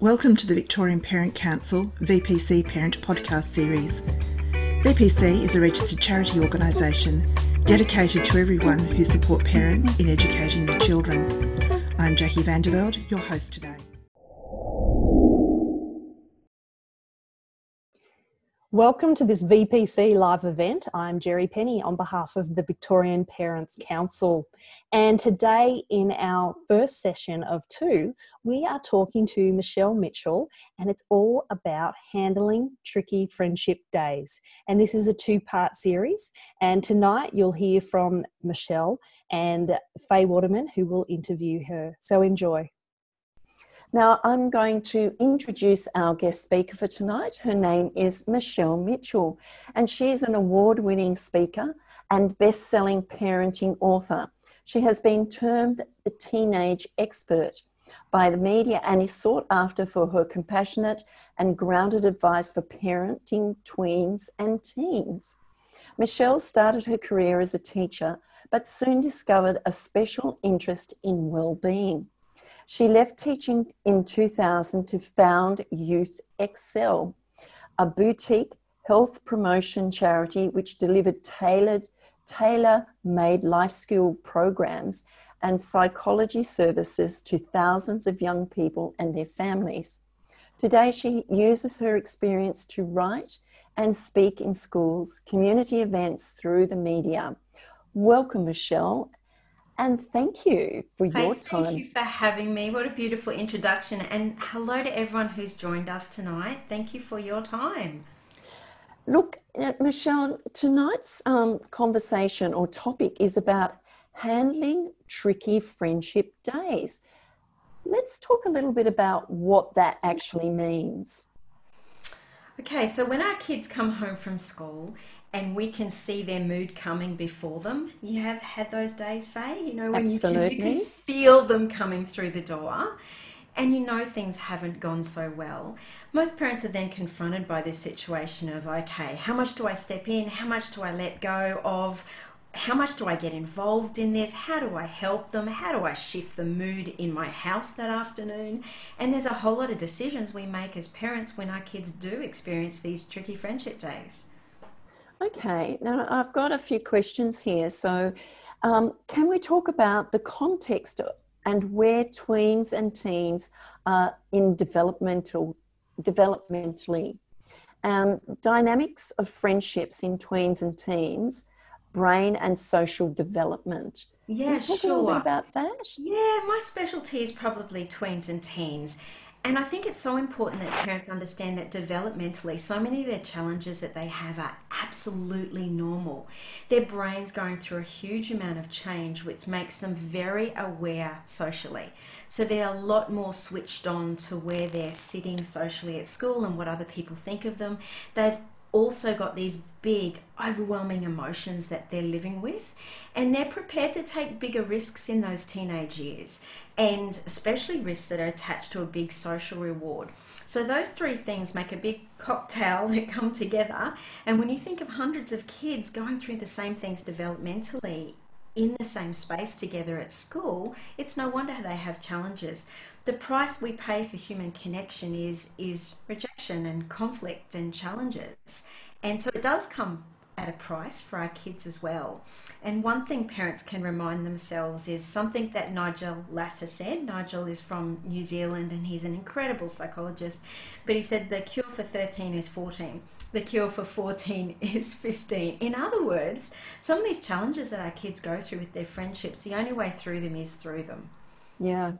Welcome to the Victorian Parent Council VPC Parent Podcast Series. VPC is a registered charity organisation dedicated to everyone who support parents in educating their children. I'm Jackie Vanderveld, your host today. Welcome to this VPC live event. I'm Jerry Penny on behalf of the Victorian Parents Council. And today, in our first session of two, we are talking to Michelle Mitchell, and it's all about handling tricky friendship days. And this is a two part series. And tonight, you'll hear from Michelle and Faye Waterman, who will interview her. So enjoy. Now, I'm going to introduce our guest speaker for tonight. Her name is Michelle Mitchell, and she's an award winning speaker and best selling parenting author. She has been termed the teenage expert by the media and is sought after for her compassionate and grounded advice for parenting tweens and teens. Michelle started her career as a teacher, but soon discovered a special interest in well being. She left teaching in 2000 to found Youth Excel, a boutique health promotion charity which delivered tailored, tailor-made life skill programs and psychology services to thousands of young people and their families. Today, she uses her experience to write and speak in schools, community events through the media. Welcome, Michelle, and thank you for your time. Thank you for having me. What a beautiful introduction. And hello to everyone who's joined us tonight. Thank you for your time. Look, uh, Michelle, tonight's um, conversation or topic is about handling tricky friendship days. Let's talk a little bit about what that actually means. Okay, so when our kids come home from school and we can see their mood coming before them. You have had those days, Faye, you know, when you can, you can, feel them coming through the door and you know things haven't gone so well. Most parents are then confronted by this situation of, okay, how much do I step in? How much do I let go of? How much do I get involved in this? How do I help them? How do I shift the mood in my house that afternoon? And there's a whole lot of decisions we make as parents when our kids do experience these tricky friendship days. Okay, now I've got a few questions here. So, um, can we talk about the context and where tweens and teens are in developmental developmentally? Um, dynamics of friendships in tweens and teens, brain and social development. Yeah, talk sure. About that. Yeah, my specialty is probably tweens and teens. And I think it's so important that parents understand that developmentally, so many of their challenges that they have are absolutely normal. Their brain's going through a huge amount of change, which makes them very aware socially. So they're a lot more switched on to where they're sitting socially at school and what other people think of them. They've also got these big, overwhelming emotions that they're living with, and they're prepared to take bigger risks in those teenage years, and especially risks that are attached to a big social reward. So, those three things make a big cocktail that come together. And when you think of hundreds of kids going through the same things developmentally in the same space together at school, it's no wonder they have challenges the price we pay for human connection is is rejection and conflict and challenges. And so it does come at a price for our kids as well. And one thing parents can remind themselves is something that Nigel Latta said. Nigel is from New Zealand and he's an incredible psychologist. But he said the cure for 13 is 14. The cure for 14 is 15. In other words, some of these challenges that our kids go through with their friendships, the only way through them is through them. Yeah,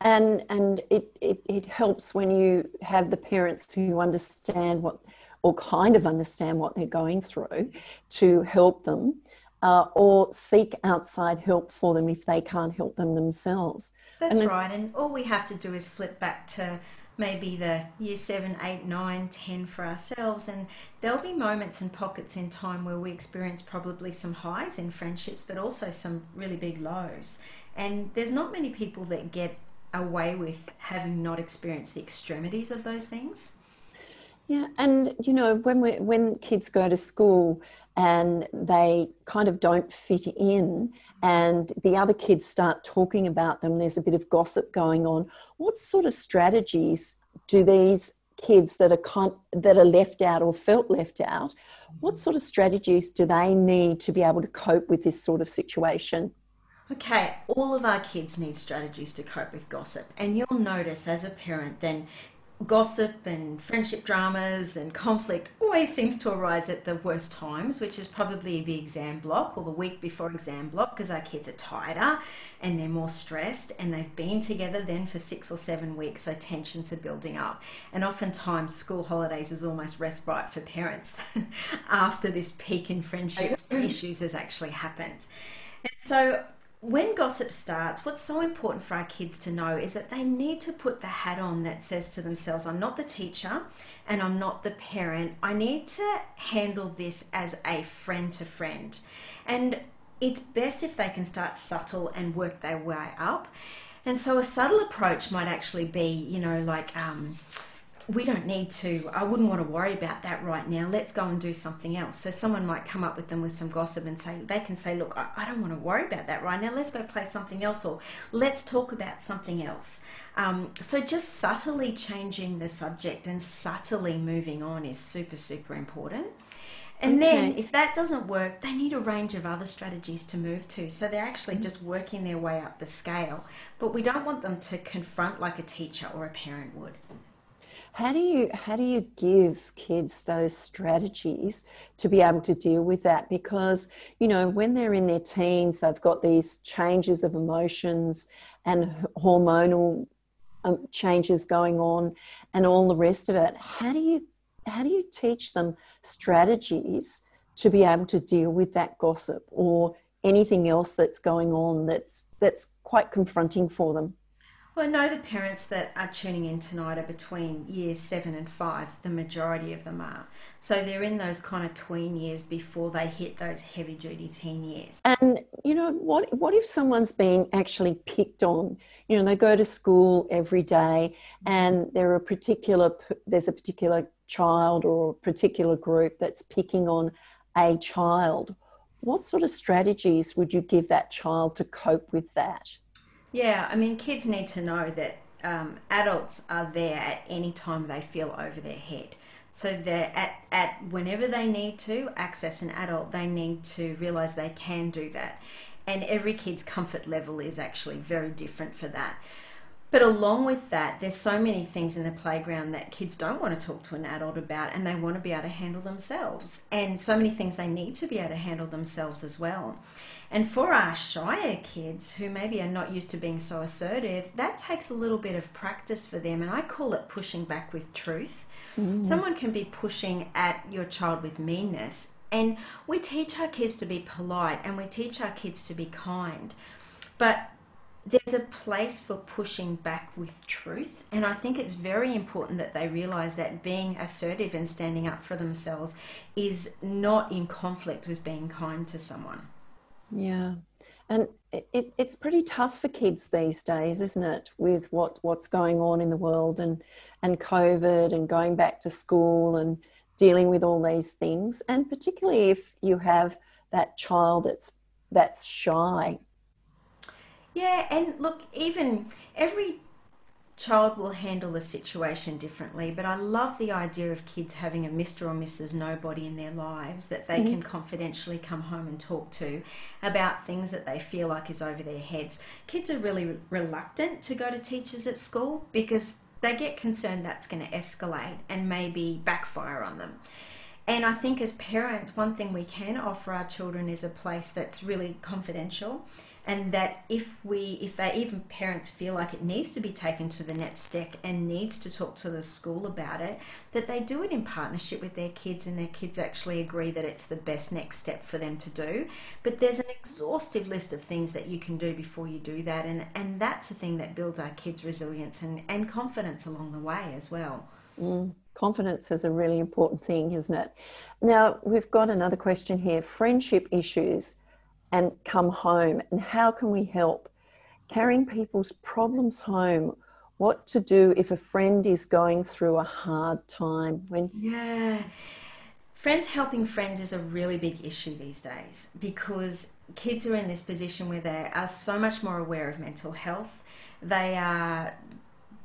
and and it, it it helps when you have the parents who understand what or kind of understand what they're going through to help them uh, or seek outside help for them if they can't help them themselves. That's and right, and all we have to do is flip back to maybe the year seven, eight, nine, ten for ourselves, and there'll be moments and pockets in time where we experience probably some highs in friendships, but also some really big lows. And there's not many people that get away with having not experienced the extremities of those things. Yeah, and you know when we when kids go to school and they kind of don't fit in and the other kids start talking about them there's a bit of gossip going on what sort of strategies do these kids that are con- that are left out or felt left out, what sort of strategies do they need to be able to cope with this sort of situation? Okay, all of our kids need strategies to cope with gossip, and you'll notice as a parent then gossip and friendship dramas and conflict always seems to arise at the worst times, which is probably the exam block or the week before exam block because our kids are tighter and they're more stressed and they've been together then for six or seven weeks, so tensions are building up. And oftentimes, school holidays is almost respite for parents after this peak in friendship issues has actually happened. And so when gossip starts, what's so important for our kids to know is that they need to put the hat on that says to themselves, I'm not the teacher and I'm not the parent. I need to handle this as a friend to friend. And it's best if they can start subtle and work their way up. And so a subtle approach might actually be, you know, like, um, we don't need to, I wouldn't want to worry about that right now. Let's go and do something else. So someone might come up with them with some gossip and say, they can say, look, I, I don't want to worry about that right now. Let's go play something else or let's talk about something else. Um, so just subtly changing the subject and subtly moving on is super, super important. And okay. then, if that doesn't work, they need a range of other strategies to move to. So they're actually mm-hmm. just working their way up the scale. But we don't want them to confront like a teacher or a parent would. How do you how do you give kids those strategies to be able to deal with that? Because you know when they're in their teens, they've got these changes of emotions and hormonal um, changes going on, and all the rest of it. How do you how do you teach them strategies to be able to deal with that gossip or anything else that's going on that's that's quite confronting for them? Well, I know the parents that are tuning in tonight are between years seven and five, the majority of them are. So they're in those kind of tween years before they hit those heavy duty teen years. And, you know, what, what if someone's being actually picked on? You know, they go to school every day and there are particular, there's a particular child or a particular group that's picking on a child. What sort of strategies would you give that child to cope with that? Yeah, I mean, kids need to know that um, adults are there at any time they feel over their head. So they're at, at whenever they need to access an adult, they need to realize they can do that. And every kid's comfort level is actually very different for that. But along with that, there's so many things in the playground that kids don't want to talk to an adult about and they want to be able to handle themselves. And so many things they need to be able to handle themselves as well. And for our shyer kids who maybe are not used to being so assertive, that takes a little bit of practice for them. And I call it pushing back with truth. Mm. Someone can be pushing at your child with meanness. And we teach our kids to be polite and we teach our kids to be kind. But there's a place for pushing back with truth. And I think it's very important that they realize that being assertive and standing up for themselves is not in conflict with being kind to someone. Yeah. And it, it's pretty tough for kids these days, isn't it, with what, what's going on in the world and, and COVID and going back to school and dealing with all these things. And particularly if you have that child that's that's shy. Yeah, and look, even every child will handle the situation differently, but I love the idea of kids having a Mr. or Mrs. Nobody in their lives that they mm-hmm. can confidentially come home and talk to about things that they feel like is over their heads. Kids are really reluctant to go to teachers at school because they get concerned that's going to escalate and maybe backfire on them. And I think as parents, one thing we can offer our children is a place that's really confidential and that if we if they even parents feel like it needs to be taken to the next step and needs to talk to the school about it that they do it in partnership with their kids and their kids actually agree that it's the best next step for them to do. But there's an exhaustive list of things that you can do before you do that. And and that's the thing that builds our kids resilience and and confidence along the way as well. Mm confidence is a really important thing, isn't it? Now, we've got another question here. Friendship issues and come home. And how can we help? Carrying people's problems home. What to do if a friend is going through a hard time? When yeah, friends helping friends is a really big issue these days because kids are in this position where they are so much more aware of mental health. They are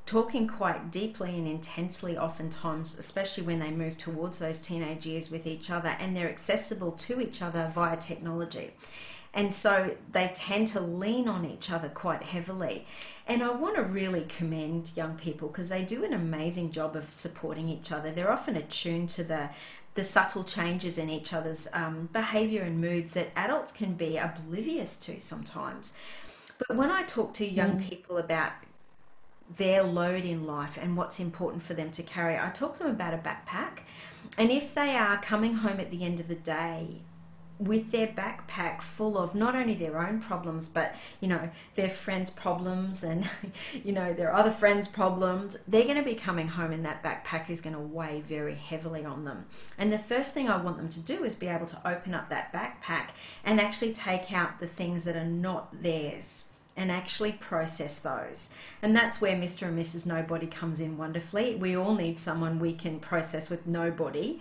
talking quite deeply and intensely oftentimes especially when they move towards those teenage years with each other and they're accessible to each other via technology and so they tend to lean on each other quite heavily. And I want to really commend young people because they do an amazing job of supporting each other. They're often attuned to the the subtle changes in each other's um, behavior and moods that adults can be oblivious to sometimes. But when I talk to young mm. people about their load in life and what's important for them to carry, I talk to them about a backpack. And if they are coming home at the end of the day with their backpack full of not only their own problems but you know their friends problems and you know their other friends problems they're going to be coming home and that backpack is going to weigh very heavily on them and the first thing i want them to do is be able to open up that backpack and actually take out the things that are not theirs and actually process those. And that's where Mr. and Mrs. Nobody comes in wonderfully. We all need someone we can process with nobody.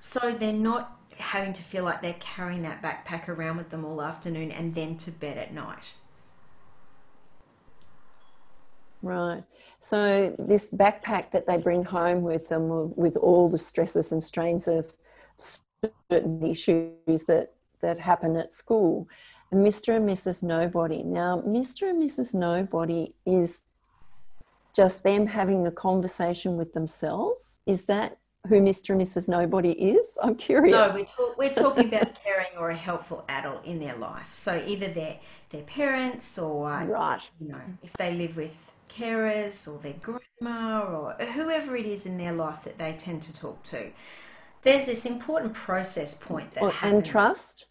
So they're not having to feel like they're carrying that backpack around with them all afternoon and then to bed at night. Right. So this backpack that they bring home with them, with all the stresses and strains of certain issues that that happen at school, Mr. and Mrs. Nobody. Now, Mr. and Mrs. Nobody is just them having a conversation with themselves. Is that who Mr. and Mrs. Nobody is? I'm curious. No, we're, talk, we're talking about caring or a helpful adult in their life. So either their their parents or uh, right. you know, if they live with carers or their grandma or whoever it is in their life that they tend to talk to. There's this important process point that happens. And trust?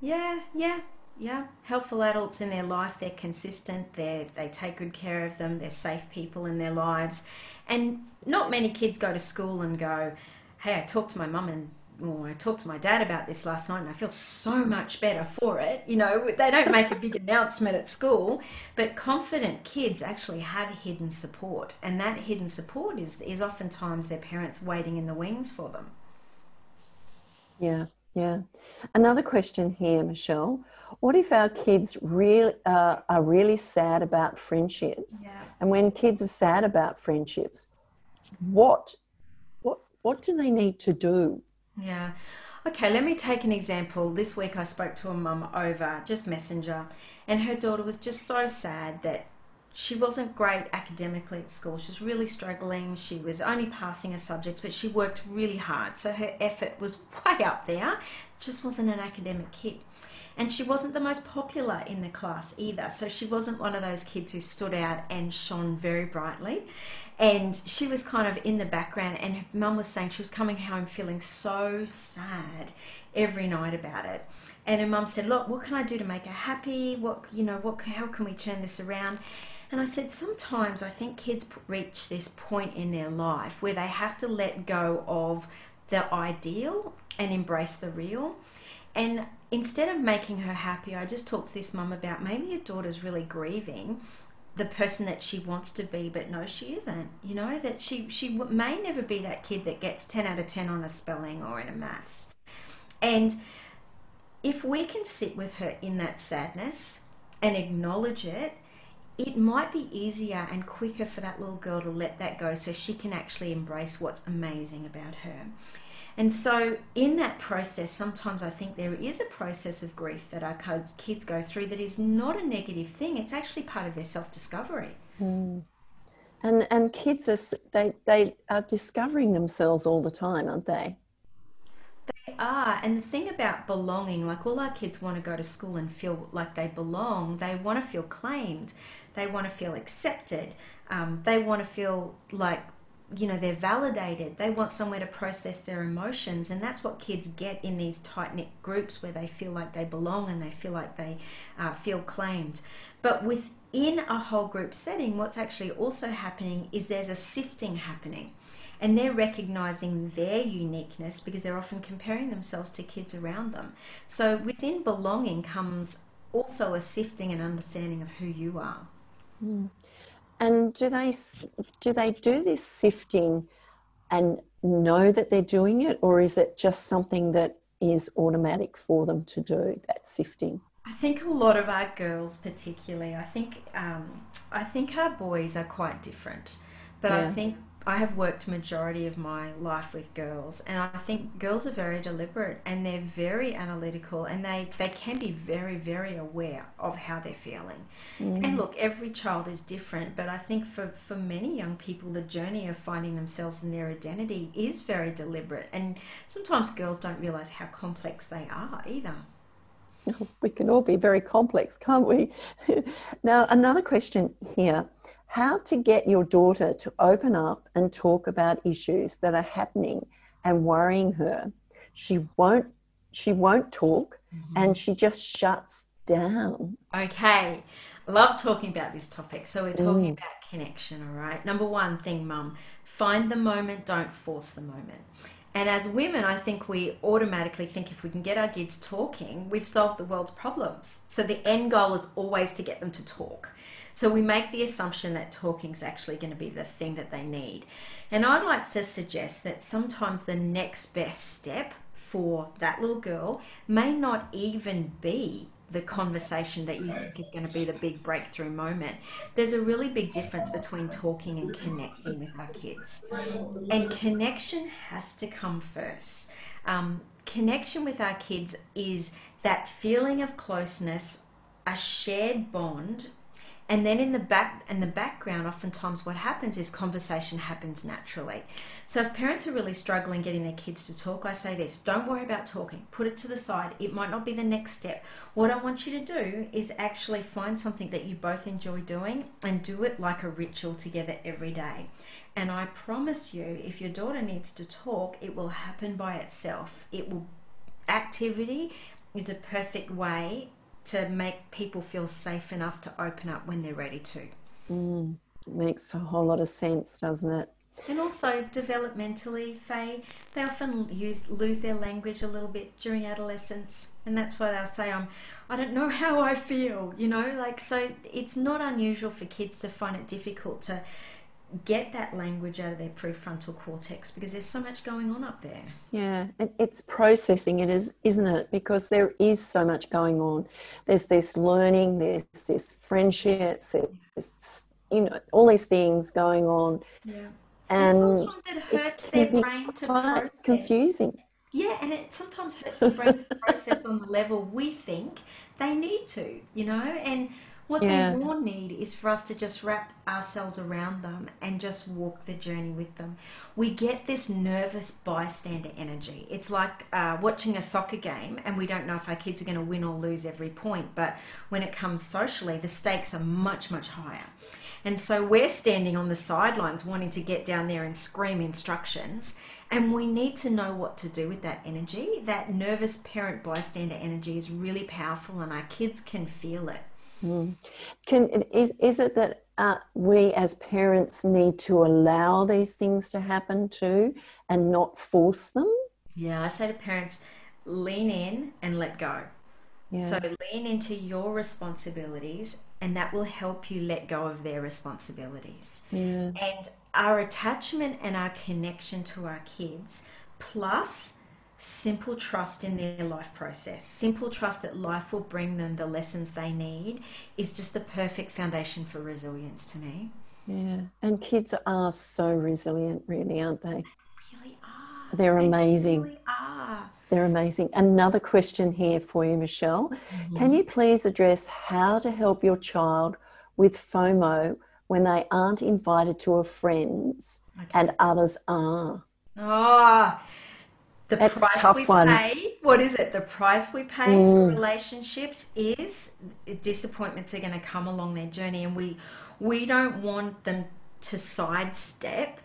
Yeah, yeah, yeah. Helpful adults in their life, they're consistent, they they take good care of them, they're safe people in their lives and not many kids go to school and go, hey, I talked to my mum and or I talked to my dad about this last night and I feel so much better for it. You know, they don't make a big announcement at school, but confident kids actually have hidden support. And that hidden support is, is oftentimes their parents waiting in the wings for them. Yeah, yeah. Another question here, Michelle. What if our kids really uh, are really sad about friendships? Yeah. And when kids are sad about friendships, what what what do they need to do? Yeah. Okay, let me take an example. This week I spoke to a mum over just messenger and her daughter was just so sad that she wasn't great academically at school. She was really struggling. She was only passing a subject, but she worked really hard. So her effort was way up there. Just wasn't an academic kid. And she wasn't the most popular in the class either. So she wasn't one of those kids who stood out and shone very brightly. And she was kind of in the background, and mum was saying she was coming home feeling so sad every night about it. And her mum said, "Look, what can I do to make her happy? What you know? What? How can we turn this around?" And I said, sometimes I think kids reach this point in their life where they have to let go of the ideal and embrace the real. And instead of making her happy, I just talked to this mum about maybe your daughter's really grieving the person that she wants to be, but no, she isn't. You know that she she may never be that kid that gets ten out of ten on a spelling or in a maths, and if we can sit with her in that sadness and acknowledge it, it might be easier and quicker for that little girl to let that go so she can actually embrace what's amazing about her. And so, in that process, sometimes I think there is a process of grief that our kids go through that is not a negative thing. It's actually part of their self discovery. Mm. And and kids are they they are discovering themselves all the time, aren't they? They are. And the thing about belonging, like all our kids want to go to school and feel like they belong. They want to feel claimed. They want to feel accepted. Um, they want to feel like you know they're validated. They want somewhere to process their emotions and that's what kids get in these tight knit groups where they feel like they belong and they feel like they uh, feel claimed. But within a whole group setting what's actually also happening is there's a sifting happening and they're recognizing their uniqueness because they're often comparing themselves to kids around them. So within belonging comes also a sifting and understanding of who you are. Mm. And do they do they do this sifting and know that they're doing it, or is it just something that is automatic for them to do that sifting? I think a lot of our girls, particularly, I think um, I think our boys are quite different. But yeah. I think I have worked majority of my life with girls, and I think girls are very deliberate and they're very analytical, and they they can be very very aware of how they're feeling. Mm. And look, every child is different, but I think for for many young people, the journey of finding themselves and their identity is very deliberate, and sometimes girls don't realize how complex they are either. We can all be very complex, can't we? now, another question here how to get your daughter to open up and talk about issues that are happening and worrying her. She won't she won't talk mm-hmm. and she just shuts down. Okay. Love talking about this topic. So we're talking mm. about connection, all right? Number one thing, mum, find the moment, don't force the moment. And as women, I think we automatically think if we can get our kids talking, we've solved the world's problems. So the end goal is always to get them to talk. So we make the assumption that talking is actually going to be the thing that they need. And I'd like to suggest that sometimes the next best step for that little girl may not even be the conversation that you think is going to be the big breakthrough moment. There's a really big difference between talking and connecting with our kids. And connection has to come first. Um, connection with our kids is that feeling of closeness, a shared bond and then in the back in the background oftentimes what happens is conversation happens naturally. So if parents are really struggling getting their kids to talk i say this don't worry about talking. Put it to the side. It might not be the next step. What i want you to do is actually find something that you both enjoy doing and do it like a ritual together every day. And i promise you if your daughter needs to talk it will happen by itself. It will activity is a perfect way to make people feel safe enough to open up when they're ready to. Mm, makes a whole lot of sense, doesn't it? And also developmentally, Faye, they often use lose their language a little bit during adolescence, and that's why they'll say, "I'm, I don't know how I feel," you know. Like so, it's not unusual for kids to find it difficult to get that language out of their prefrontal cortex because there's so much going on up there. Yeah, and it's processing it is, isn't it? Because there is so much going on. There's this learning, there's this friendships, there's you know all these things going on. Yeah, and, and sometimes it hurts it their brain to process. Confusing. Yeah, and it sometimes hurts the brain to process on the level we think they need to, you know, and what yeah. they more need is for us to just wrap ourselves around them and just walk the journey with them. We get this nervous bystander energy. It's like uh, watching a soccer game and we don't know if our kids are going to win or lose every point. But when it comes socially, the stakes are much, much higher. And so we're standing on the sidelines wanting to get down there and scream instructions. And we need to know what to do with that energy. That nervous parent bystander energy is really powerful, and our kids can feel it. Mm. Can is is it that uh, we as parents need to allow these things to happen too, and not force them? Yeah, I say to parents, lean in and let go. Yeah. So lean into your responsibilities, and that will help you let go of their responsibilities. Yeah. And our attachment and our connection to our kids, plus simple trust in their life process, simple trust that life will bring them the lessons they need, is just the perfect foundation for resilience to me. Yeah, and kids are so resilient, really, aren't they? They really are. They're amazing. They really are. They're amazing. Another question here for you, Michelle. Mm-hmm. Can you please address how to help your child with FOMO when they aren't invited to a friend's okay. and others are? Oh, the That's price we one. pay what is it the price we pay mm. for relationships is disappointments are going to come along their journey and we we don't want them to sidestep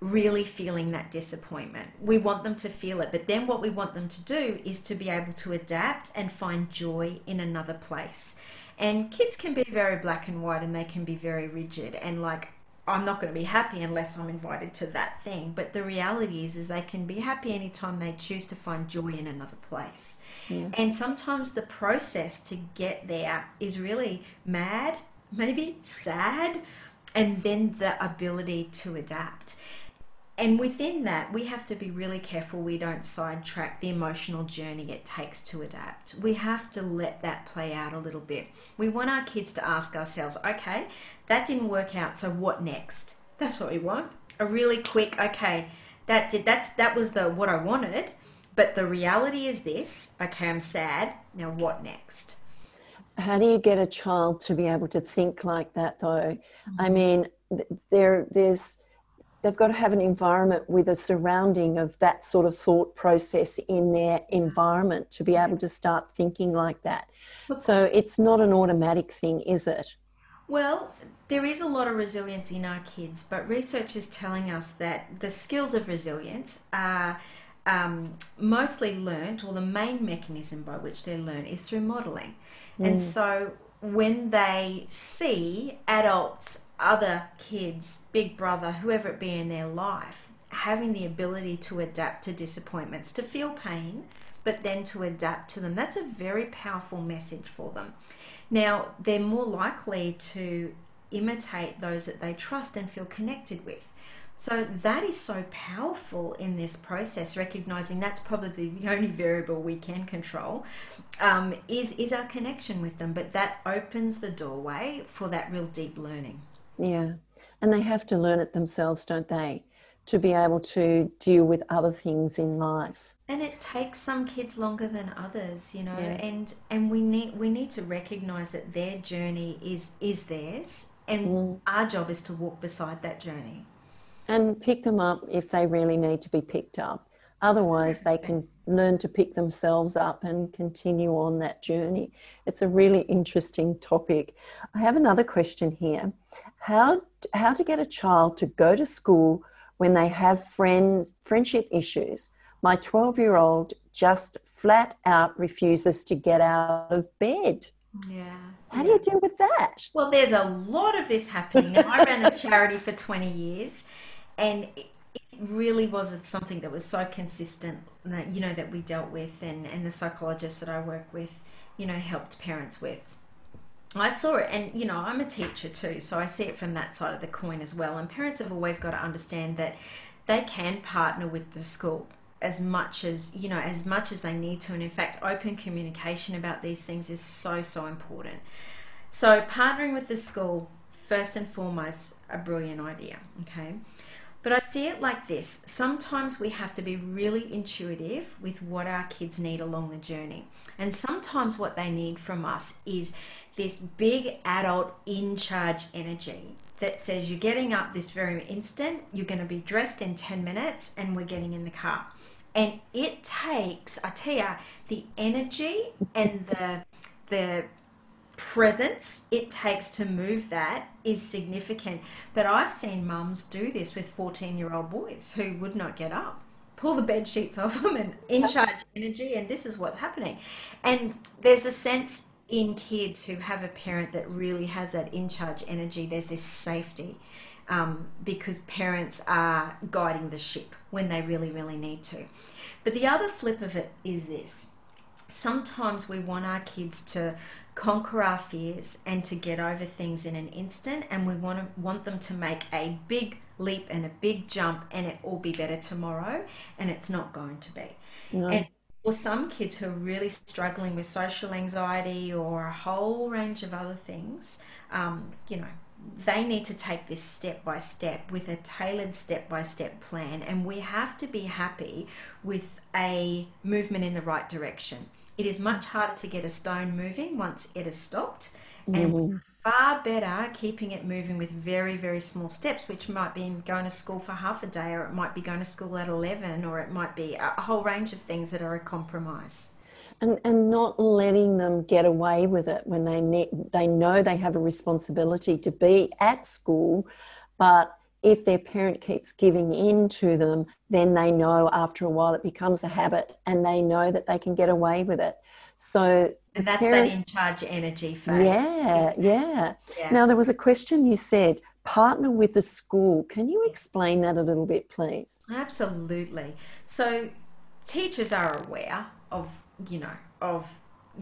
really feeling that disappointment we want them to feel it but then what we want them to do is to be able to adapt and find joy in another place and kids can be very black and white and they can be very rigid and like I'm not going to be happy unless I'm invited to that thing. But the reality is, is they can be happy anytime they choose to find joy in another place. Yeah. And sometimes the process to get there is really mad, maybe sad, and then the ability to adapt. And within that, we have to be really careful we don't sidetrack the emotional journey it takes to adapt. We have to let that play out a little bit. We want our kids to ask ourselves, okay, that didn't work out, so what next? That's what we want. A really quick, okay, that did that's that was the what I wanted, but the reality is this. Okay, I'm sad. Now what next? How do you get a child to be able to think like that though? Mm-hmm. I mean, there there's they've got to have an environment with a surrounding of that sort of thought process in their environment to be able to start thinking like that. So it's not an automatic thing, is it? Well, there is a lot of resilience in our kids, but research is telling us that the skills of resilience are um, mostly learnt, or the main mechanism by which they're learned is through modelling. Mm. And so when they see adults, other kids, big brother, whoever it be in their life, having the ability to adapt to disappointments, to feel pain, but then to adapt to them, that's a very powerful message for them. Now, they're more likely to imitate those that they trust and feel connected with. So that is so powerful in this process, recognizing that's probably the only variable we can control, um, is is our connection with them. But that opens the doorway for that real deep learning. Yeah, and they have to learn it themselves, don't they, to be able to deal with other things in life and it takes some kids longer than others you know yeah. and and we need we need to recognize that their journey is is theirs and mm. our job is to walk beside that journey and pick them up if they really need to be picked up otherwise they can learn to pick themselves up and continue on that journey it's a really interesting topic i have another question here how how to get a child to go to school when they have friends friendship issues my 12 year old just flat out refuses to get out of bed. Yeah. How do you deal with that? Well, there's a lot of this happening. Now, I ran a charity for 20 years and really was it something that was so consistent that, you know, that we dealt with and, and the psychologists that I work with, you know, helped parents with. I saw it, and you know, I'm a teacher too, so I see it from that side of the coin as well. And parents have always got to understand that they can partner with the school as much as you know as much as they need to and in fact open communication about these things is so so important so partnering with the school first and foremost a brilliant idea okay but I see it like this sometimes we have to be really intuitive with what our kids need along the journey. And sometimes what they need from us is this big adult in charge energy that says you're getting up this very instant, you're going to be dressed in 10 minutes, and we're getting in the car. And it takes, I tell you, the energy and the the presence it takes to move that is significant. But I've seen mums do this with 14 year old boys who would not get up, pull the bed sheets off them and in charge energy, and this is what's happening. And there's a sense in kids who have a parent that really has that in charge energy, there's this safety um, because parents are guiding the ship when they really, really need to. But the other flip of it is this sometimes we want our kids to conquer our fears and to get over things in an instant and we want to want them to make a big leap and a big jump and it will be better tomorrow and it's not going to be no. and for some kids who are really struggling with social anxiety or a whole range of other things um, you know they need to take this step by step with a tailored step by step plan, and we have to be happy with a movement in the right direction. It is much harder to get a stone moving once it has stopped, and mm-hmm. far better keeping it moving with very, very small steps, which might be going to school for half a day, or it might be going to school at 11, or it might be a whole range of things that are a compromise and and not letting them get away with it when they ne- they know they have a responsibility to be at school but if their parent keeps giving in to them then they know after a while it becomes a habit and they know that they can get away with it so and that's parent, that in charge energy phase. Yeah, yeah, yeah. Now there was a question you said partner with the school. Can you explain that a little bit, please? Absolutely. So teachers are aware of you know, of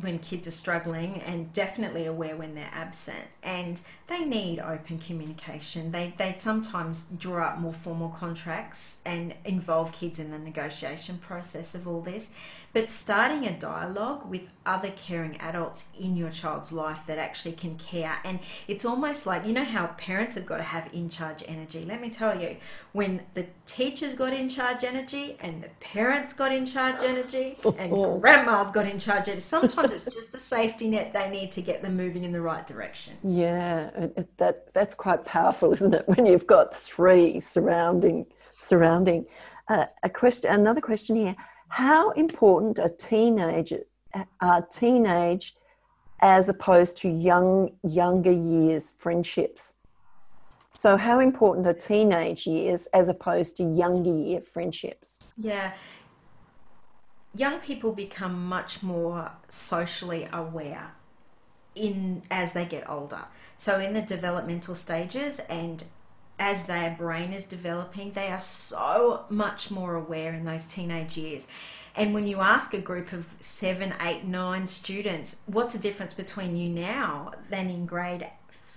when kids are struggling and definitely aware when they're absent. And they need open communication. They, they sometimes draw up more formal contracts and involve kids in the negotiation process of all this. But starting a dialogue with other caring adults in your child's life that actually can care, and it's almost like you know how parents have got to have in charge energy. Let me tell you, when the teachers got in charge energy, and the parents got in charge energy, and grandma's got in charge energy, sometimes it's just a safety net they need to get them moving in the right direction. Yeah, that that's quite powerful, isn't it? When you've got three surrounding surrounding. Uh, a question, another question here how important are teenage are teenage as opposed to young younger years friendships so how important are teenage years as opposed to younger year friendships yeah young people become much more socially aware in as they get older so in the developmental stages and as their brain is developing, they are so much more aware in those teenage years. And when you ask a group of seven, eight, nine students, what's the difference between you now than in grade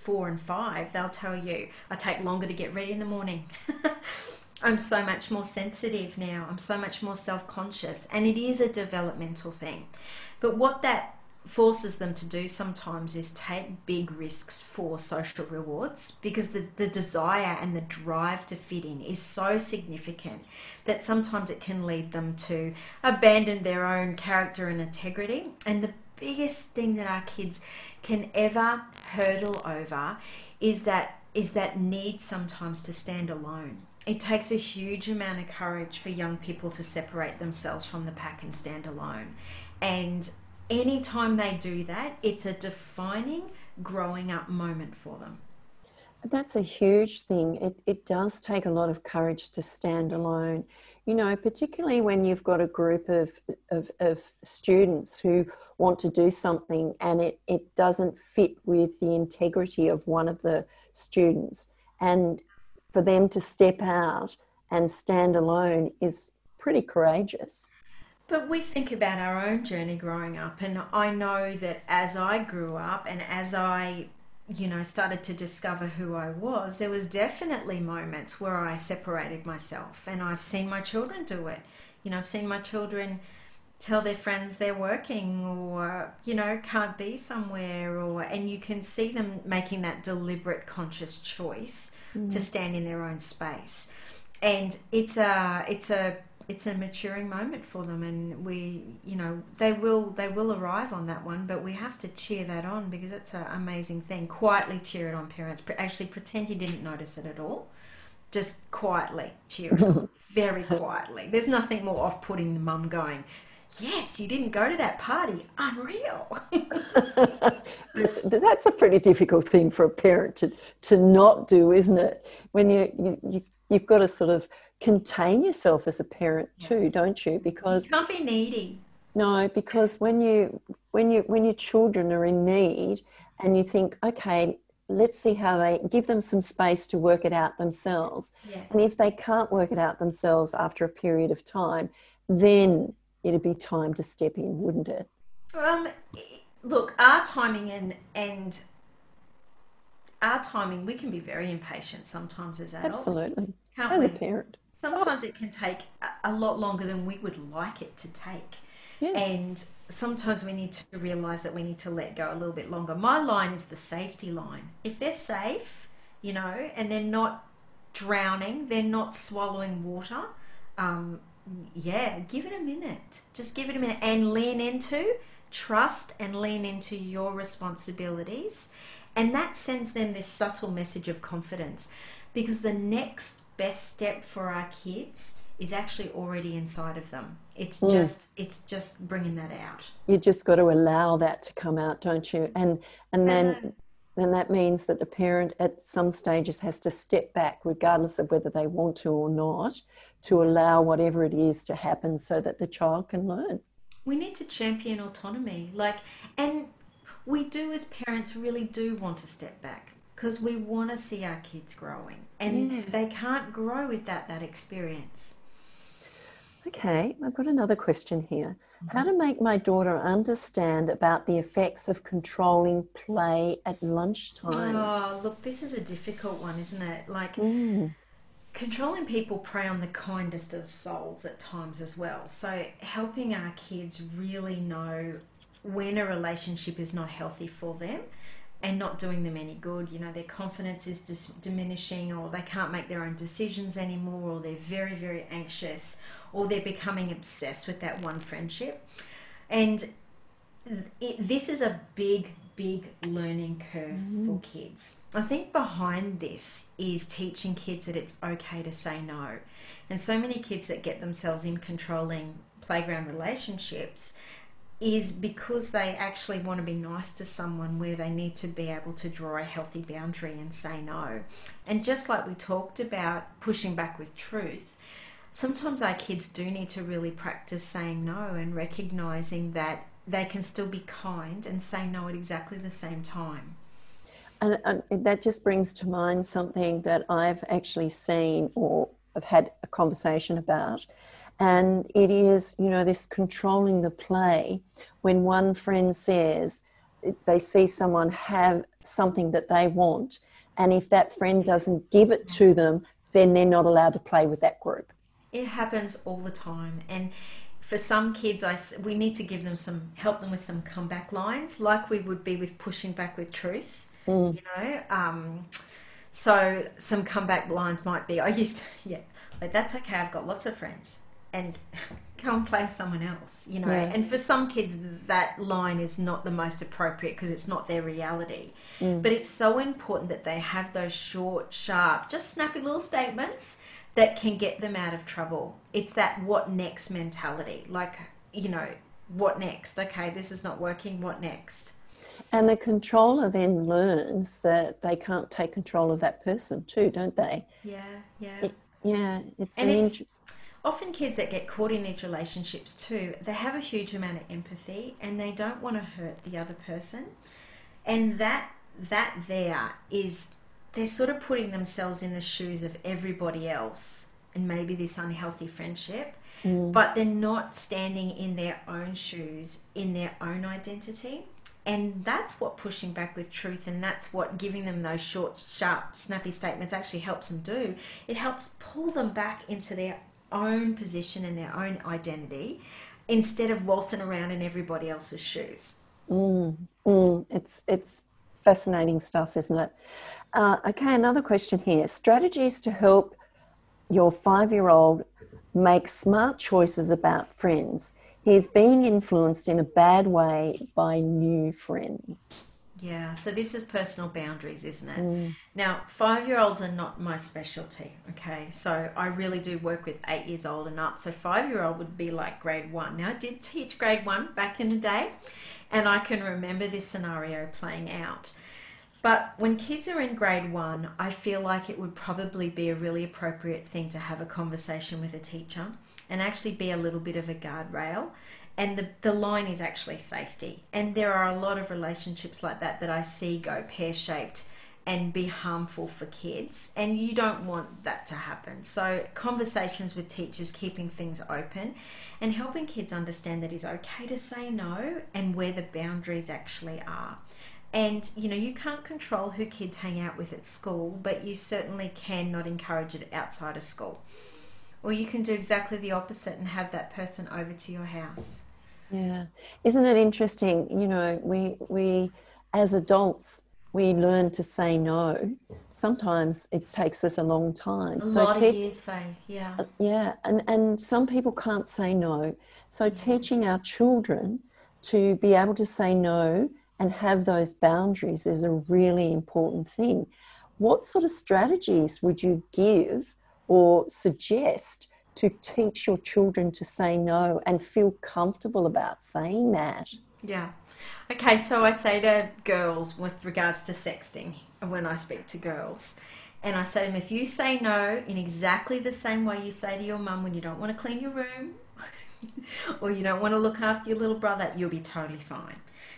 four and five, they'll tell you, I take longer to get ready in the morning. I'm so much more sensitive now. I'm so much more self conscious. And it is a developmental thing. But what that forces them to do sometimes is take big risks for social rewards because the, the desire and the drive to fit in is so significant that sometimes it can lead them to abandon their own character and integrity. And the biggest thing that our kids can ever hurdle over is that is that need sometimes to stand alone. It takes a huge amount of courage for young people to separate themselves from the pack and stand alone. And anytime they do that, it's a defining growing up moment for them. That's a huge thing. It, it does take a lot of courage to stand alone. You know, particularly when you've got a group of, of, of students who want to do something and it, it doesn't fit with the integrity of one of the students. And for them to step out and stand alone is pretty courageous. But we think about our own journey growing up, and I know that as I grew up and as I, you know, started to discover who I was, there was definitely moments where I separated myself, and I've seen my children do it. You know, I've seen my children tell their friends they're working or you know can't be somewhere or and you can see them making that deliberate conscious choice mm. to stand in their own space and it's a it's a it's a maturing moment for them and we you know they will they will arrive on that one but we have to cheer that on because it's an amazing thing. Quietly cheer it on parents. Actually pretend you didn't notice it at all. Just quietly cheer it on. Very quietly. There's nothing more off-putting than mum going yes you didn't go to that party. Unreal. That's a pretty difficult thing for a parent to to not do isn't it? When you, you you've got to sort of contain yourself as a parent too, yes. don't you? Because you can't be needy. No, because when you when you when your children are in need and you think, okay, let's see how they give them some space to work it out themselves. Yes. And if they can't work it out themselves after a period of time, then it'd be time to step in, wouldn't it? Um, look, our timing and and our timing, we can be very impatient sometimes as adults. Absolutely. as we? a parent sometimes it can take a lot longer than we would like it to take. Yeah. And sometimes we need to realize that we need to let go a little bit longer. My line is the safety line. If they're safe, you know, and they're not drowning, they're not swallowing water, um, yeah, give it a minute. Just give it a minute and lean into trust and lean into your responsibilities. And that sends them this subtle message of confidence because the next best step for our kids is actually already inside of them. It's mm. just it's just bringing that out. You just got to allow that to come out, don't you? And and then then that means that the parent at some stages has to step back, regardless of whether they want to or not, to allow whatever it is to happen so that the child can learn. We need to champion autonomy. Like and we do as parents really do want to step back because we want to see our kids growing and yeah. they can't grow without that experience Okay, I've got another question here. How to make my daughter understand about the effects of controlling play at lunchtime? Oh, look, this is a difficult one, isn't it? Like, Mm, controlling people prey on the kindest of souls at times as well. So, helping our kids really know when a relationship is not healthy for them and not doing them any good. You know, their confidence is dis- diminishing, or they can't make their own decisions anymore, or they're very, very anxious, or they're becoming obsessed with that one friendship. And it, this is a big, big learning curve mm-hmm. for kids. I think behind this is teaching kids that it's okay to say no. And so many kids that get themselves in controlling playground relationships is because they actually want to be nice to someone where they need to be able to draw a healthy boundary and say no. And just like we talked about pushing back with truth, sometimes our kids do need to really practice saying no and recognizing that they can still be kind and say no at exactly the same time. And, and that just brings to mind something that I've actually seen or have had a conversation about. And it is, you know, this controlling the play when one friend says they see someone have something that they want. And if that friend doesn't give it to them, then they're not allowed to play with that group. It happens all the time. And for some kids, I, we need to give them some, help them with some comeback lines, like we would be with pushing back with truth. You know, um, so some comeback lines might be, I used to, yeah, like that's okay. I've got lots of friends, and go and play someone else. You know, Yeah. and for some kids, that line is not the most appropriate because it's not their reality. Mm. But it's so important that they have those short, sharp, just snappy little statements that can get them out of trouble. It's that what next mentality. Like, you know, what next? Okay, this is not working. What next? And the controller then learns that they can't take control of that person too, don't they? Yeah, yeah. Yeah, it's And an it's int- often kids that get caught in these relationships too, they have a huge amount of empathy and they don't want to hurt the other person. And that that there is they're sort of putting themselves in the shoes of everybody else and maybe this unhealthy friendship, mm. but they're not standing in their own shoes, in their own identity. And that's what pushing back with truth and that's what giving them those short, sharp, snappy statements actually helps them do. It helps pull them back into their own position and their own identity instead of waltzing around in everybody else's shoes. Mm, it's it's fascinating stuff, isn't it? Uh, okay, another question here: strategies to help your five-year-old make smart choices about friends. He's being influenced in a bad way by new friends. Yeah, so this is personal boundaries, isn't it? Mm. Now, five year olds are not my specialty, okay? So I really do work with eight years old and up. So five year old would be like grade one. Now, I did teach grade one back in the day, and I can remember this scenario playing out. But when kids are in grade one, I feel like it would probably be a really appropriate thing to have a conversation with a teacher and actually be a little bit of a guardrail. And the, the line is actually safety. And there are a lot of relationships like that that I see go pear shaped and be harmful for kids. And you don't want that to happen. So, conversations with teachers, keeping things open and helping kids understand that it's okay to say no and where the boundaries actually are. And you know, you can't control who kids hang out with at school, but you certainly can not encourage it outside of school. Or you can do exactly the opposite and have that person over to your house. Yeah, isn't it interesting? You know, we we as adults we learn to say no. Sometimes it takes us a long time. A so lot te- of years, Faye. Yeah. Uh, yeah, and, and some people can't say no. So mm-hmm. teaching our children to be able to say no and have those boundaries is a really important thing. What sort of strategies would you give or suggest to teach your children to say no and feel comfortable about saying that? Yeah. Okay, so I say to girls with regards to sexting when I speak to girls, and I say to them, if you say no in exactly the same way you say to your mum when you don't want to clean your room or you don't want to look after your little brother, you'll be totally fine.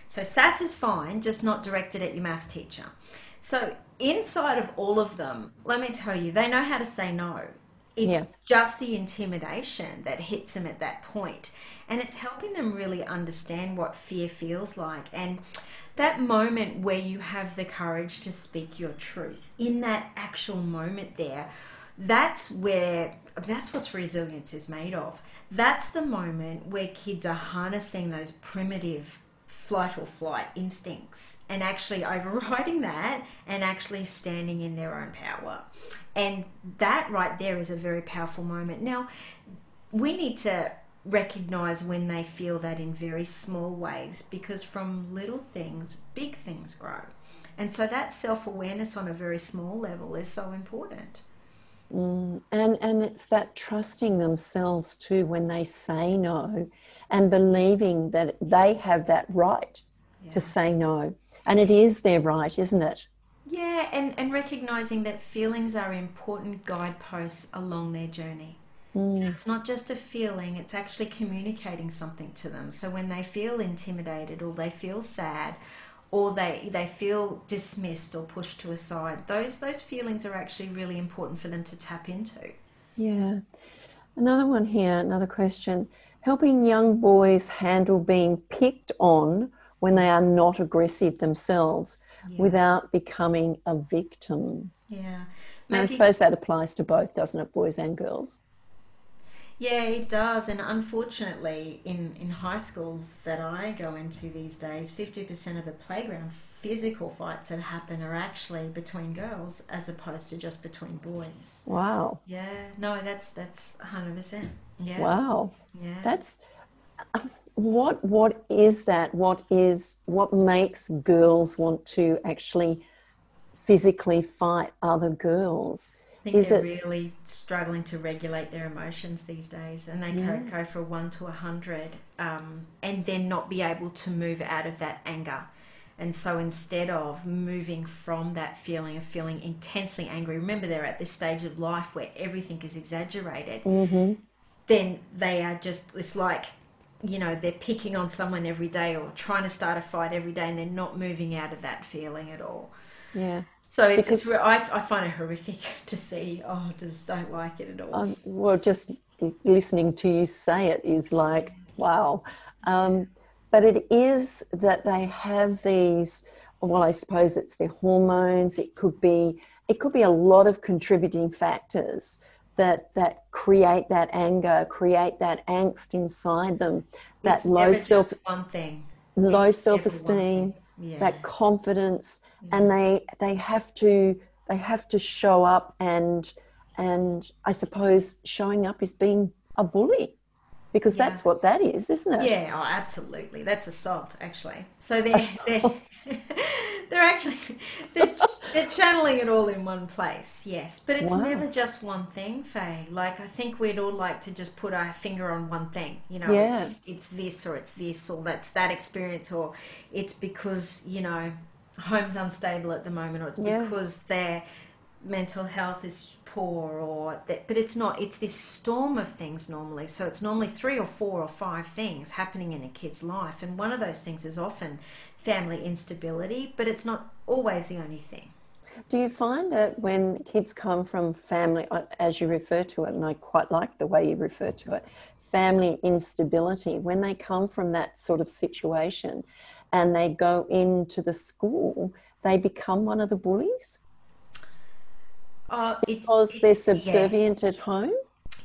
So sass is fine, just not directed at your maths teacher. So inside of all of them, let me tell you, they know how to say no. It's Yeah. just the intimidation that hits them at that point. And it's helping them really understand what fear feels like. And that moment where you have the courage to speak your truth, in that actual moment there, that's where that's what resilience is made of. That's the moment where kids are harnessing those primitive flight or flight instincts and actually overriding that and actually standing in their own power. And that right there is a very powerful moment. Now, we need to recognize when they feel that in very small ways because from little things, big things grow. And so that self awareness on a very small level is so important. Mm, and and it's that trusting themselves too when they say no and believing that they have that right to say no. And it is their right, isn't it? Yeah, and, and recognizing that feelings are important guideposts along their journey. Mm. It's not just a feeling, it's actually communicating something to them. So when they feel intimidated or they feel sad or they, they feel dismissed or pushed to a side, those those feelings are actually really important for them to tap into. Yeah. Another one here, another question. Helping young boys handle being picked on when they are not aggressive themselves without becoming a victim. Yeah. And I suppose that applies to both, doesn't it, boys and girls? Yeah, it does. And unfortunately, in, in high schools that I go into these days, 50% of the playground physical fights that happen are actually between girls as opposed to just between boys. Wow. Yeah, no, that's that's 100%. Yeah. Wow. Yeah. That's what what is that? What is what makes girls want to actually physically fight other girls? I think is they're it- really struggling to regulate their emotions these days, and they Yeah. go, go for a one to a hundred, um, and then not be able to move out of that anger. And so instead of moving from that feeling of feeling intensely angry, remember they're at this stage of life where everything is exaggerated. Then they are just it's like you know they're picking on someone every day or trying to start a fight every day, and they're not moving out of that feeling at all. Yeah. So it's, Because- it's I, I find it horrific to see. Oh, just don't like it at all. Um, well, just listening to you say it is like, wow. Um, but it is that they have these. Well, I suppose it's their hormones. It could be. It could be a lot of contributing factors that that create that anger, create that angst inside them, that It's low self one thing. low It's self esteem. Yeah. that confidence, and they they have to they have to show up and and I suppose showing up is being a bully because Yeah. that's what that is, isn't it? Yeah, oh, absolutely. That's assault, actually. So they're they're, they're actually they're, they're channeling it all in one place. Yes, but it's Wow. never just one thing, Faye. Like I think we'd all like to just put our finger on one thing. You know, Yeah. it's, it's this or it's this or that's that experience or it's because you know home's unstable at the moment or it's Yeah. because their mental health is poor or that but it's not it's this storm of things normally. So it's normally three or four or five things happening in a kid's life. And one of those things is often family instability but it's not always the only thing. Do you find that when kids come from family, uh, as you refer to it, and I quite like the way you refer to it, family instability, when they come from that sort of situation and they go into the school, they become one of the bullies oh because they're subservient at home?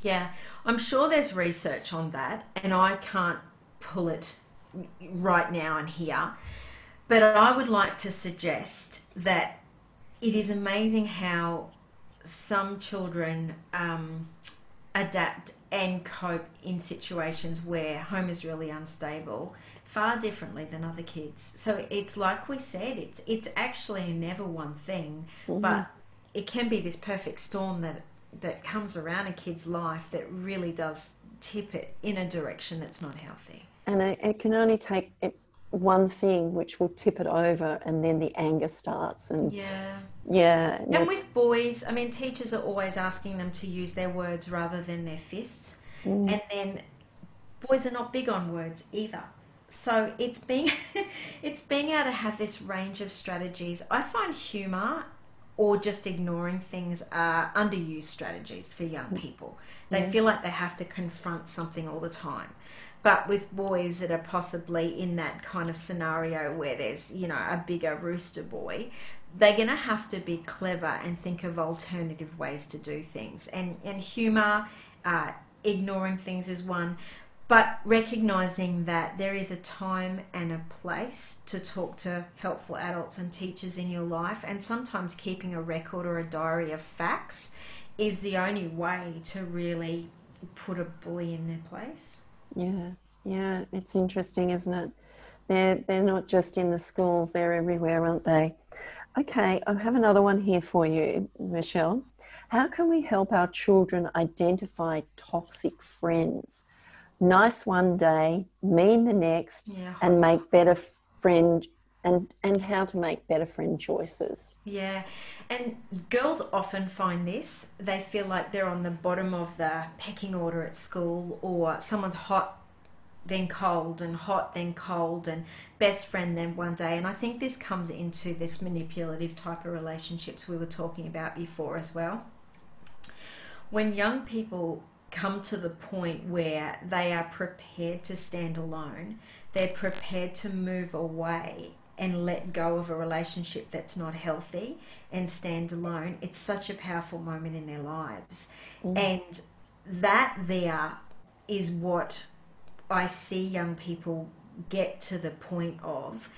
Yeah, I'm sure there's research on that, and I can't pull it right now and here. But I would like to suggest that it is amazing how some children um, adapt and cope in situations where home is really unstable far differently than other kids. So it's like we said, it's it's actually never one thing, but it can be this perfect storm that that comes around a kid's life that really does tip it in a direction that's not healthy. And it, it can only take it- one thing which will tip it over, and then the anger starts. And Yeah. yeah, and And with boys, I mean, teachers are always asking them to use their words rather than their fists. Mm. And then boys are not big on words either. So it's being it's being able to have this range of strategies. I find humor or just ignoring things are underused strategies for young people. They yeah. feel like they have to confront something all the time. But with boys that are possibly in that kind of scenario where there's, you know, a bigger rooster boy, they're going to have to be clever and think of alternative ways to do things. And, and humor, uh, ignoring things is one, but recognizing that there is a time and a place to talk to helpful adults and teachers in your life, and sometimes keeping a record or a diary of facts is the only way to really put a bully in their place. Yeah, yeah, it's interesting, isn't it? They're, they're not just in the schools, they're everywhere, aren't they? Okay, I have another one here for you, Michelle. How can we help our children identify toxic friends? Nice one day, mean the next, yeah. and make better friend and and how to make better friend choices. Yeah. And girls often find this. They feel like they're on the bottom of the pecking order at school or someone's hot then cold and hot then cold and best friend then one day and i think this comes into this manipulative type of relationships we were talking about before as well when young people come to the point where they are prepared to stand alone they're prepared to move away and let go of a relationship that's not healthy and stand alone it's such a powerful moment in their lives mm. and that there is what I see young people get to the point of.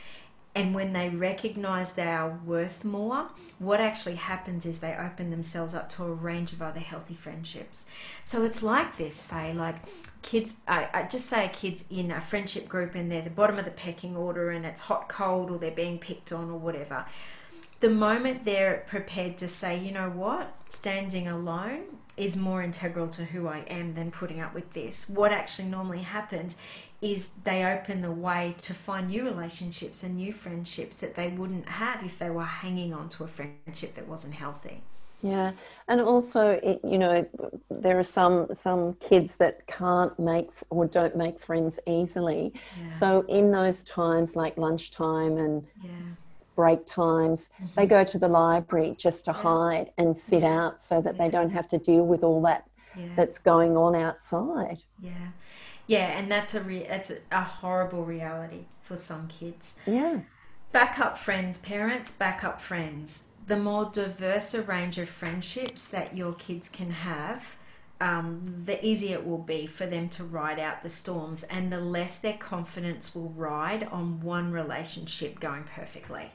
And when they recognize they are worth more, what actually happens is they open themselves up to a range of other healthy friendships. So it's like this, Faye. Like kids, I, I just say a kid's in a friendship group and they're the bottom of the pecking order and it's hot, cold, or they're being picked on or whatever. The moment they're prepared to say, you know what, standing alone is more integral to who I am than putting up with this. What actually normally happens is they open the way to find new relationships and new friendships that they wouldn't have if they were hanging on to a friendship that wasn't healthy. Yeah, and also, it, you know, there are some some kids that can't make or don't make friends easily. Yeah. So in those times, like lunchtime and yeah break times, mm-hmm. they go to the library just to yeah. hide and sit out so that they don't have to deal with all that that's going on outside. Yeah. Yeah, and that's a re- that's a horrible reality for some kids. Yeah. Backup friends, parents, backup friends. The more diverse a range of friendships that your kids can have, um, the easier it will be for them to ride out the storms, and the less their confidence will ride on one relationship going perfectly.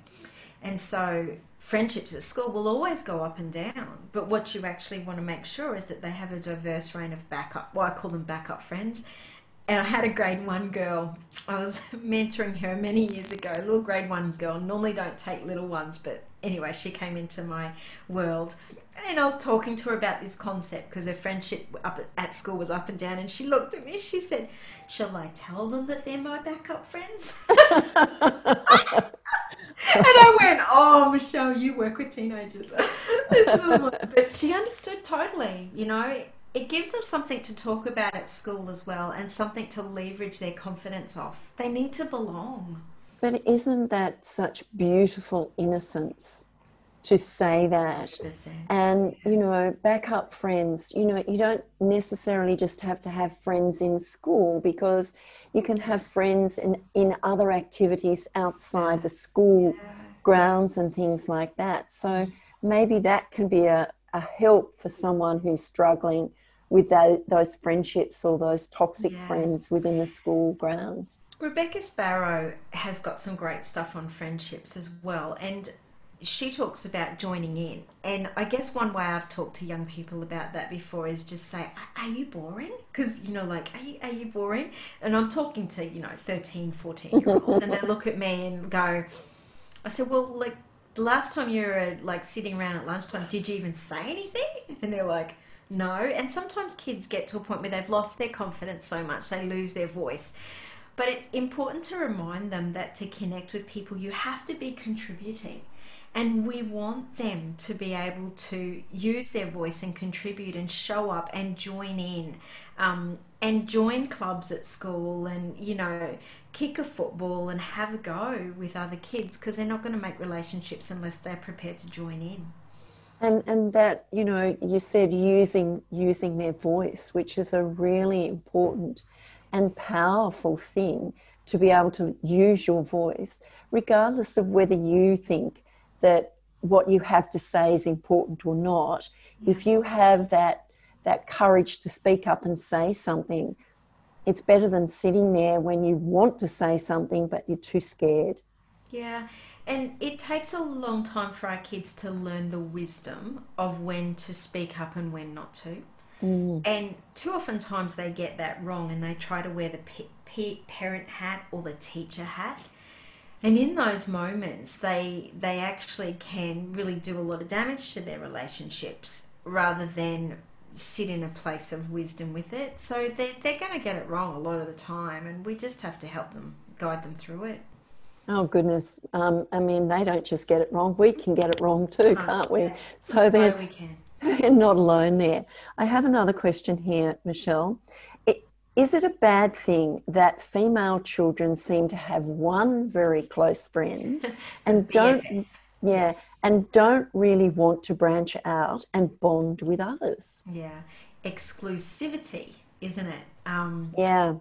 And so friendships at school will always go up and down. But what you actually want to make sure is that they have a diverse range of backup, well, I call them backup friends. And I had a grade one girl, I was mentoring her many years ago, a little grade one girl. Normally don't take little ones, but anyway, she came into my world. And I was talking to her about this concept because her friendship up at school was up and down. And she looked at me, she said, Shall I tell them that they're my backup friends? and I went, "Oh, Michelle, you work with teenagers." but she understood totally. You know, it gives them something to talk about at school as well, and something to leverage their confidence off. They need to belong. But isn't that such beautiful innocence? to say that 100%. and you know backup friends you know you don't necessarily just have to have friends in school because you can have friends in, in other activities outside the school yeah. grounds and things like that. So maybe that can be a, a help for someone who's struggling with that, those friendships or those toxic yeah. friends within the school grounds. Rebecca Sparrow has got some great stuff on friendships as well. And she talks about joining in. And I guess one way I've talked to young people about that before is just say, Are you boring? Because, you know, like, are you, are you boring? And I'm talking to, you know, 13, 14 year olds, and they look at me and go, I said, Well, like, the last time you were like sitting around at lunchtime, did you even say anything? And they're like, No. And sometimes kids get to a point where they've lost their confidence so much, they lose their voice. But it's important to remind them that to connect with people, you have to be contributing and we want them to be able to use their voice and contribute and show up and join in um, and join clubs at school and, you know, kick a football and have a go with other kids because they're not going to make relationships unless they're prepared to join in. And and that you know you said using using their voice, which is a really important and powerful thing to be able to use your voice, regardless of whether you think that what you have to say is important or not. If you have that that courage to speak up and say something, it's better than sitting there when you want to say something but you're too scared. Yeah. And it takes a long time for our kids to learn the wisdom of when to speak up and when not to. Mm. And too often times they get that wrong and they try to wear the parent hat or the teacher hat. And in those moments, they they actually can really do a lot of damage to their relationships rather than sit in a place of wisdom with it. So they're, they're going to get it wrong a lot of the time, and we just have to help them, guide them through it. Oh goodness! Um, I mean, they don't just get it wrong; we can get it wrong too, Oh, can't we? So they're, we they're not alone there. I have another question here, Michelle. It, is it a bad thing that female children seem to have one very close friend and don't, yeah, Yes. and don't really want to branch out and bond with others? Yeah. Exclusivity, isn't it? Um, Yeah,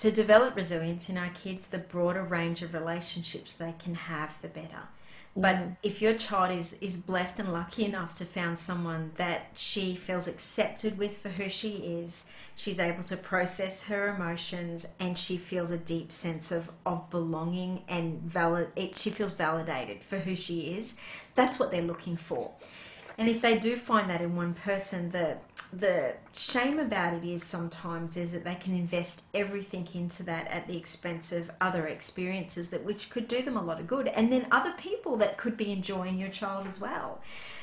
to develop resilience in our kids, the broader range of relationships they can have, the better. But if your child is, is blessed and lucky enough to found someone that she feels accepted with for who she is, she's able to process her emotions and she feels a deep sense of, of belonging and valid it, she feels validated for who she is. That's what they're looking for. And if they do find that in one person, the the shame about it is sometimes is that they can invest everything into that at the expense of other experiences that which could do them a lot of good, and then other people that could be enjoying your child as well.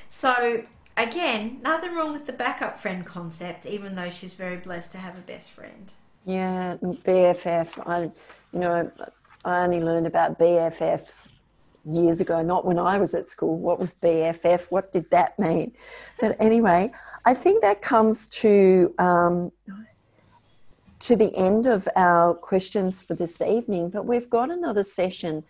So again, nothing wrong with the backup friend concept, even though she's very blessed to have a best friend. yeah, BFF. I, you know, I only learned about BFFs years ago, not when I was at school. What was BFF? What did that mean? But anyway, I think that comes to um, to the end of our questions for this evening. But we've got another session.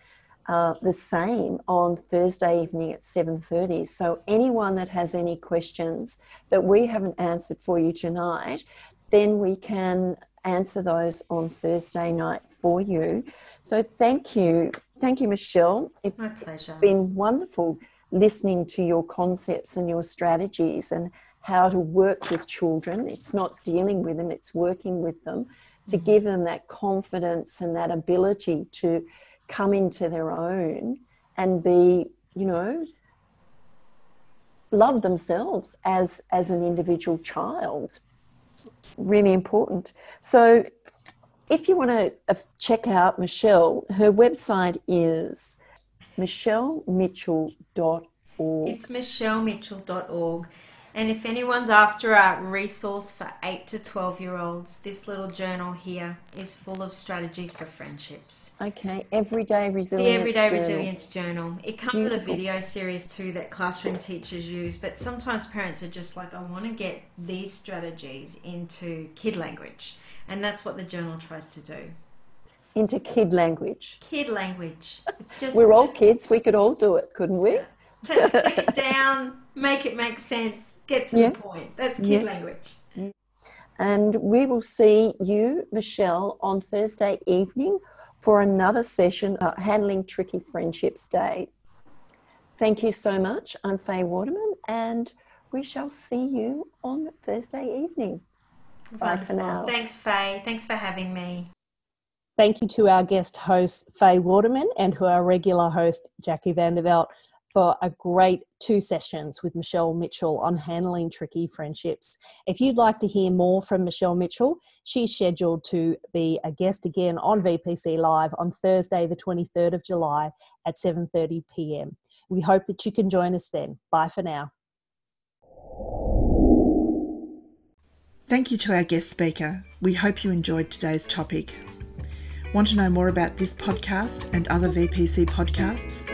Uh, the same on Thursday evening at 7:30. So anyone that has any questions that we haven't answered for you tonight, then we can answer those on Thursday night for you. So thank you, thank you, Michelle. It's My pleasure. been wonderful listening to your concepts and your strategies and how to work with children. It's not dealing with them, it's working with them to mm-hmm. give them that confidence and that ability to come into their own and be, you know, love themselves as as an individual child. Really important. So if you want to uh, check out Michelle, her website is michellemitchell.org. It's michellemitchell.org. And if anyone's after a resource for 8 to 12 year olds, this little journal here is full of strategies for friendships. Okay, everyday Resilience journal. The. Everyday Journal. Resilience Journal. It comes with a video series too that classroom teachers use, but sometimes parents are just like, I want to get these strategies into kid language. And that's what the journal tries to do. Into kid language. Kid language. It's just We're all just kids. We could all do it, couldn't we? take it down, make it make sense, get to Yeah. the point. That's kid Yeah. language. And we will see you, Michelle, on Thursday evening for another session of Handling Tricky Friendships Day. Thank you so much. I'm Faye Waterman, and we shall see you on Thursday evening. Bye for now. Thanks, Faye. Thanks for having me. Thank you to our guest host, Faye Waterman, and to our regular host, Jackie Vandervelt, for a great two sessions with Michelle Mitchell on handling tricky friendships. If you'd like to hear more from Michelle Mitchell, she's scheduled to be a guest again on VPC Live on Thursday, the 23rd of July at 7:30 p.m. We hope that you can join us then. Bye for now. Thank you to our guest speaker. We hope you enjoyed today's topic. Want to know more about this podcast and other VPC podcasts?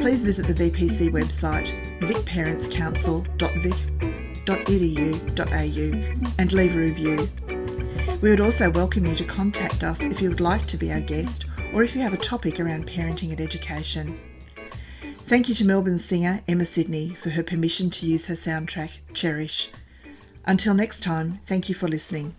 Please visit the VPC website vicparentscouncil.vic.edu.au and leave a review. We would also welcome you to contact us if you would like to be our guest or if you have a topic around parenting and education. Thank you to Melbourne singer Emma Sydney for her permission to use her soundtrack, Cherish. Until next time, thank you for listening.